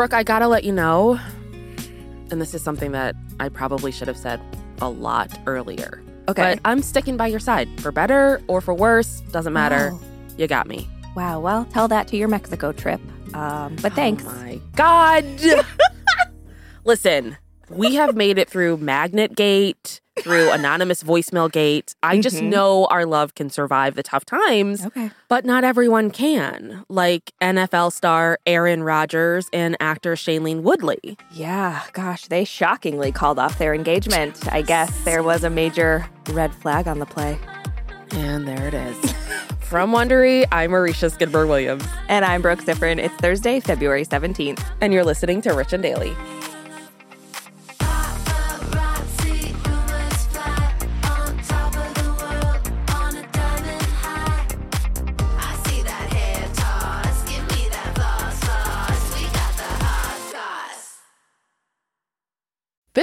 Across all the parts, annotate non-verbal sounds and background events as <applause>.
Brooke, I gotta let you know, and this is something that I probably should have said a lot earlier. Okay. But I'm sticking by your side. For better or for worse, doesn't matter. Wow. You got me. Wow. Well, tell that to your Mexico trip. Um, but thanks. Oh my God. <laughs> Listen, we have made it through Magnet Gate, through Anonymous Voicemail Gate. I just Mhm. know our love can survive the tough times, Okay. but not everyone can. Like NFL star Aaron Rodgers and actor Shailene Woodley. Yeah. Gosh, they shockingly called off their engagement. I guess there was a major red flag on the play. And there it is. <laughs> From Wondery, I'm Aricia Skidmore Williams, And I'm Brooke Siffrinn. It's Thursday, February 17th. and you're listening to Rich and Daily.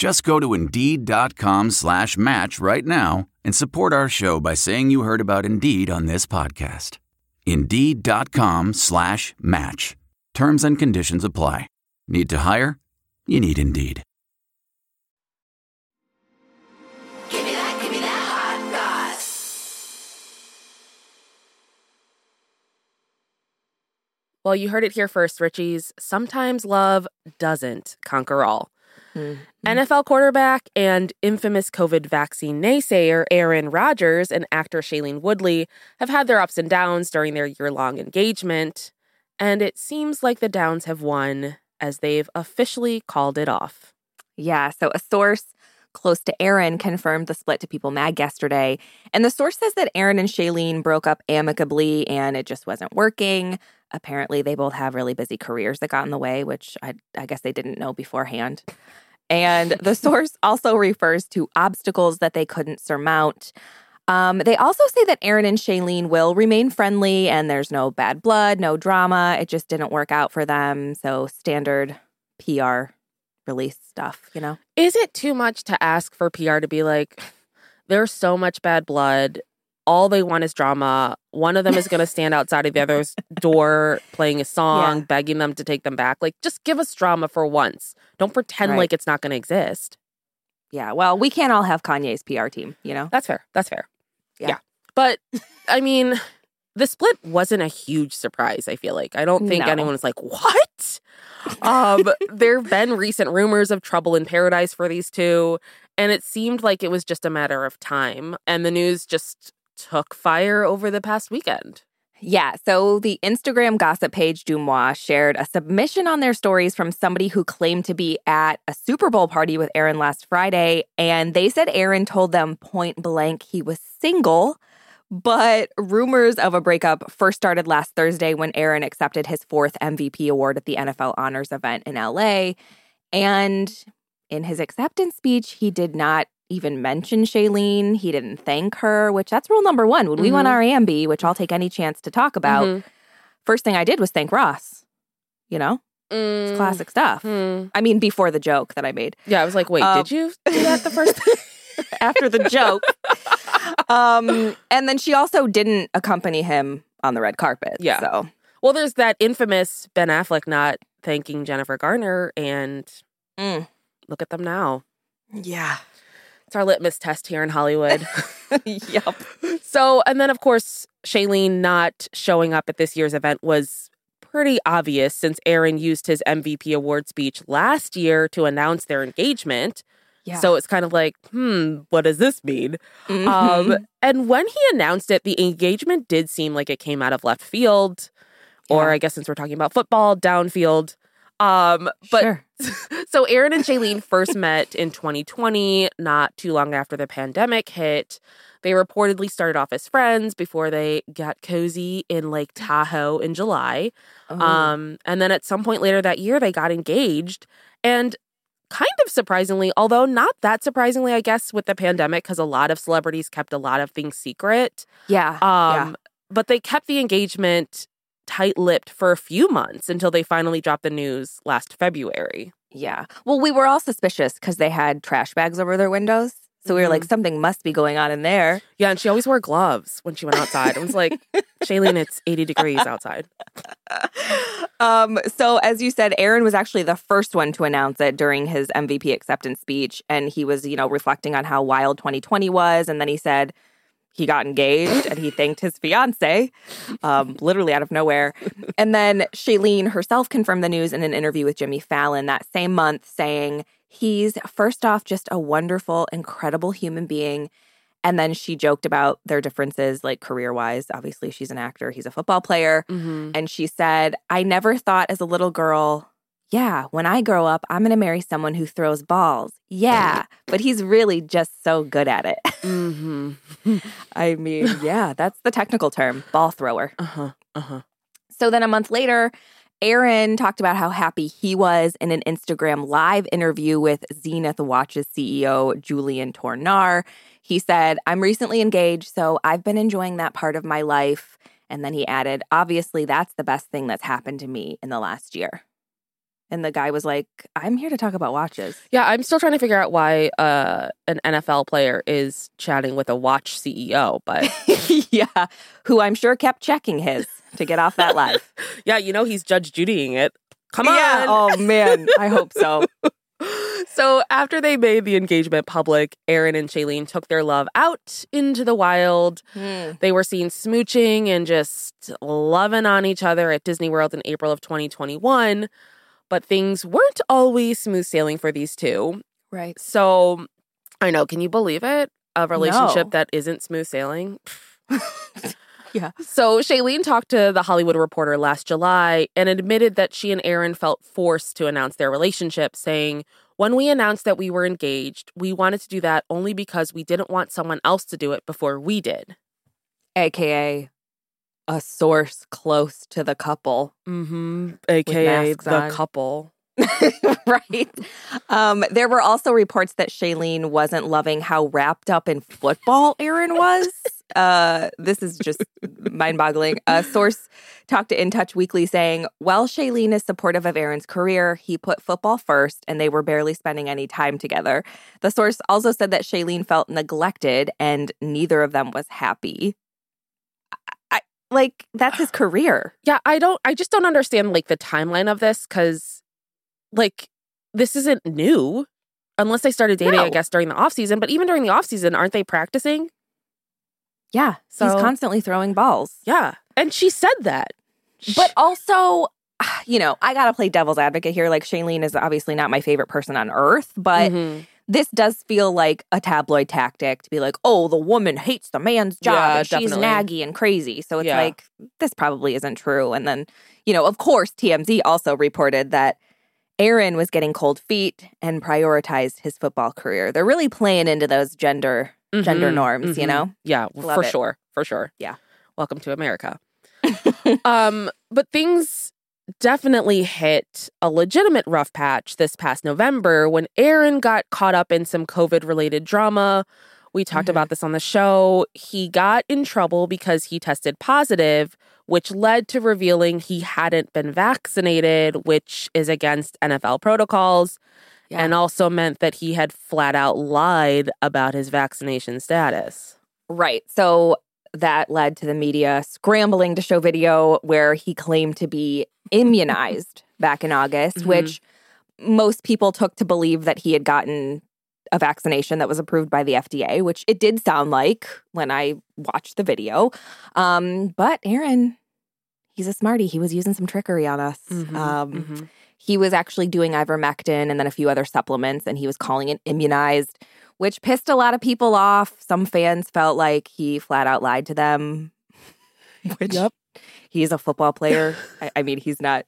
Just go to Indeed.com slash match right now and support our show by saying you heard about Indeed on this podcast. Indeed.com slash match. Terms and conditions apply. Need to hire? You need Indeed. Give me that, give me that hot sauce. Well, you heard it here first, Richies. Sometimes love doesn't conquer all. Mm-hmm. NFL quarterback and infamous COVID vaccine naysayer Aaron Rodgers and actor Shailene Woodley have had their ups and downs during their year long engagement, and it seems like the downs have won as they've officially called it off. Yeah, so a source close to Aaron confirmed the split to People Mag yesterday. And the source says that Aaron and Shailene broke up amicably and it just wasn't working. Apparently, they both have really busy careers that got in the way, which I, I guess they didn't know beforehand. And the <laughs> source also refers to obstacles that they couldn't surmount. Um, they also say that Aaron and Shailene will remain friendly and there's no bad blood, no drama. It just didn't work out for them. So, standard PR release stuff, you know? Is it too much to ask for PR to be like, there's so much bad blood? All they want is drama. One of them is going to stand outside of the other's <laughs> door playing a song, Yeah. begging them to take them back. Like, just give us drama for once. Don't pretend Right. like it's not going to exist. Yeah, well, we can't all have Kanye's PR team, you know? That's fair. That's fair. Yeah. But I mean, the split wasn't a huge surprise, I feel like. I don't think No. anyone was like, what? um, <laughs> there have been recent rumors of trouble in paradise for these two, and it seemed like it was just a matter of time. And the news just took fire over the past weekend. Yeah, so the Instagram gossip page Deuxmoi shared a submission on their stories from somebody who claimed to be at a Super Bowl party with Aaron last Friday. And they said Aaron told them point blank he was single. But rumors of a breakup first started last Thursday when Aaron accepted his fourth MVP award at the NFL Honors event in LA. And in his acceptance speech, he did not even mention Shailene. He didn't thank her, which that's rule number one. When we won Mhm. our AMB, which I'll take any chance to talk about, Mhm. first thing I did was thank Ross. You know, it's Mm, classic stuff. hmm. I mean, before the joke that I made. Yeah, I was like, wait, Um, did you do that the first <laughs> time? <laughs> after the joke. um, and then she also didn't accompany him on the red carpet. Yeah. So well, there's that infamous Ben Affleck not thanking Jennifer Garner, and Mm. look at them now. yeah. It's our litmus test here in Hollywood. <laughs> <laughs> yep. so, and then of course, Shailene not showing up at this year's event was pretty obvious since Aaron used his MVP award speech last year to announce their engagement. Yeah. So it's kind of like, hmm, what does this mean? Mhm. Um, and when he announced it, the engagement did seem like it came out of left field, or Yeah. I guess since we're talking about football, downfield. Um, but Sure. <laughs> so Aaron and Shailene first met in 2020, not too long after the pandemic hit. They reportedly started off as friends before they got cozy in Lake Tahoe in July. Oh. Um, and then at some point later that year, they got engaged. And kind of surprisingly, although not that surprisingly, I guess, with the pandemic, because a lot of celebrities kept a lot of things secret. yeah. Um, But they kept the engagement tight lipped for a few months until they finally dropped the news last February. Yeah. Well, we were all suspicious because they had trash bags over their windows. So we were like, something must be going on in there. Yeah, and she always wore gloves when she went outside. I was like, Shailene, it's 80 degrees outside. <laughs> um, so as you said, Aaron was actually the first one to announce it during his MVP acceptance speech. And he was, you know, reflecting on how wild 2020 was. And then he said he got engaged and he thanked his fiance, um, literally out of nowhere. And then Shailene herself confirmed the news in an interview with Jimmy Fallon that same month, saying he's first off just a wonderful, incredible human being. And then she joked about their differences, like career wise. Obviously, she's an actor, he's a football player. Mm-hmm. And she said, I never thought as a little girl, yeah, when I grow up, I'm going to marry someone who throws balls. Yeah, but he's really just so good at it. Mm-hmm. <laughs> <laughs> I mean, yeah, that's the technical term ball thrower. Uh-huh. Uh-huh. So then a month later, Aaron talked about how happy he was in an Instagram live interview with Zenith Watch's CEO, Julien Tornare. He said, I'm recently engaged, so I've been enjoying that part of my life. And then he added, obviously, that's the best thing that's happened to me in the last year. And the guy was like, I'm here to talk about watches. Yeah, I'm still trying to figure out why uh, an NFL player is chatting with a watch CEO, but <laughs> yeah, who I'm sure kept checking his to get off that live. <laughs> yeah, you know he's Judge Judying it. Come on. Yeah. Oh, man. I hope so. <laughs> so after they made the engagement public, Aaron and Shailene took their love out into the wild. Hmm. They were seen smooching and just loving on each other at Disney World in April of 2021. But things weren't always smooth sailing for these two. Right. So I know, can you believe it? A relationship No. that isn't smooth sailing. <laughs> Yeah. So Shailene talked to the Hollywood Reporter last July and admitted that she and Aaron felt forced to announce their relationship, saying, When we announced that we were engaged, we wanted to do that only because we didn't want someone else to do it before we did. AKA a source close to the couple. Mm-hmm. AKA the on. couple. <laughs> right. Um, there were also reports that Shailene wasn't loving how wrapped up in football Aaron was. Uh, this is just mind boggling. A source talked to In Touch Weekly saying, while Shailene is supportive of Aaron's career, he put football first and they were barely spending any time together. The source also said that Shailene felt neglected and neither of them was happy. Like, that's his career. <sighs> Yeah, I don't I just don't understand like the timeline of this cuz like this isn't new unless they started dating I guess during the off season, but even during the off season aren't they practicing? Yeah. So- he's constantly throwing balls. Yeah. And she said that. But also, <sighs> you know, I got to play devil's advocate here. Like, Shailene is obviously not my favorite person on earth, but Mhm. This does feel like a tabloid tactic to be like, oh, the woman hates the man's job Yeah, and she's naggy and crazy. So it's Yeah. like, this probably isn't true. And then, you know, of course, TMZ also reported that Aaron was getting cold feet and prioritized his football career. They're really playing into those gender gender Mhm, norms, you mhm. know? Yeah, Love for it. sure. For sure. Yeah. Welcome to America. <laughs> um, but things definitely hit a legitimate rough patch this past November when Aaron got caught up in some COVID related drama We talked mm-hmm. about this on the show. He got in trouble because he tested positive, which led to revealing he hadn't been vaccinated, which is against NFL protocols, Yeah. and also meant that he had flat out lied about his vaccination status. Right. So that led to the media scrambling to show video where he claimed to be immunized back in August, Mhm. which most people took to believe that he had gotten a vaccination that was approved by the FDA, which it did sound like when I watched the video. Um, but Aaron, he's a smarty. He was using some trickery on us. Mhm, Um, mhm. he was actually doing ivermectin and then a few other supplements, and he was calling it immunized, which pissed a lot of people off. Some fans felt like he flat out lied to them. <laughs> Which Yep. He's a football player. <laughs> I, I mean, he's not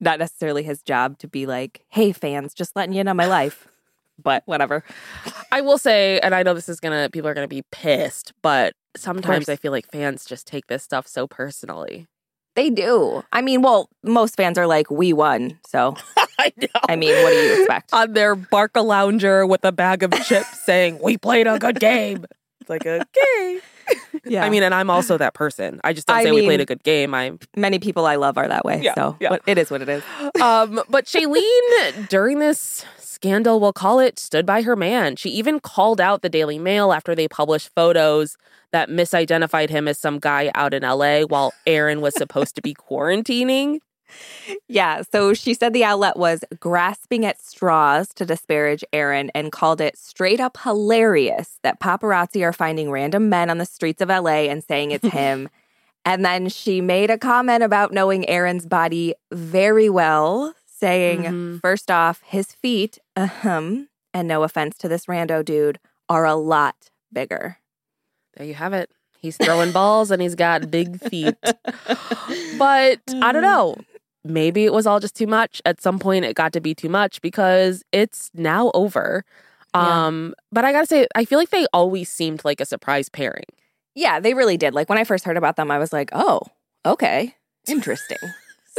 not necessarily his job to be like, "Hey, fans, just letting you know my life." But whatever. I will say, and I know this is gonna, people are gonna be pissed, but sometimes. I feel like fans just take this stuff so personally. They do. I mean, well, most fans are like, "We won," so <laughs> I know. I mean, what do you expect? On their Barcalounger with a bag of chips saying, We played a good game. It's like, <laughs> okay. Yeah, I mean, and I'm also that person. I just don't I say we played a good game. I'm many people I love are that way. Yeah, so yeah. but it is what it is. <laughs> um, but Shailene, during this scandal, we'll call it, stood by her man. She even called out the Daily Mail after they published photos that misidentified him as some guy out in LA while Aaron was supposed to be quarantining. Yeah, so she said the outlet was grasping at straws to disparage Aaron and called it straight up hilarious that paparazzi are finding random men on the streets of LA and saying it's <laughs> him. and then she made a comment about knowing Aaron's body very well, saying, Mhm. first off, his feet, ahem, and no offense to this rando dude, are a lot bigger. There you have it. He's throwing balls and he's got big feet. <laughs> But I don't know. Maybe it was all just too much. At some point it got to be too much because it's now over. Yeah. Um, but I gotta say, I feel like they always seemed like a surprise pairing. Yeah, they really did. Like when I first heard about them, I was like, oh, okay, interesting.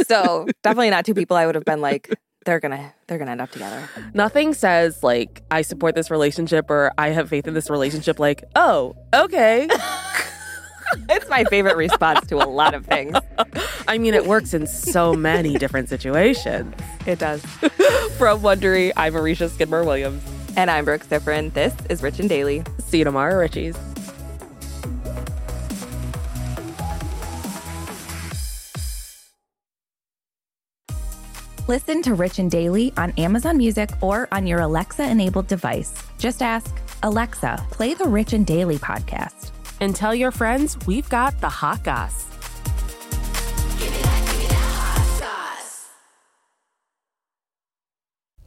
so <laughs> definitely not two people I would have been like, they're gonna they're gonna end up together. Nothing says like I support this relationship or I have faith in this relationship like, oh, okay. <laughs> It's my favorite response to a lot of things. <laughs> I mean it works in so many different situations. It does. <laughs> From Wondery, I'm Aricia Skidmore Williams. And I'm Brooke Siffrinn. This is Rich and Daily. See you tomorrow, Richies. Listen to Rich and Daily on Amazon Music or on your Alexa enabled device. Just ask, Alexa, play the Rich and Daily podcast. And tell your friends we've got the hot goss.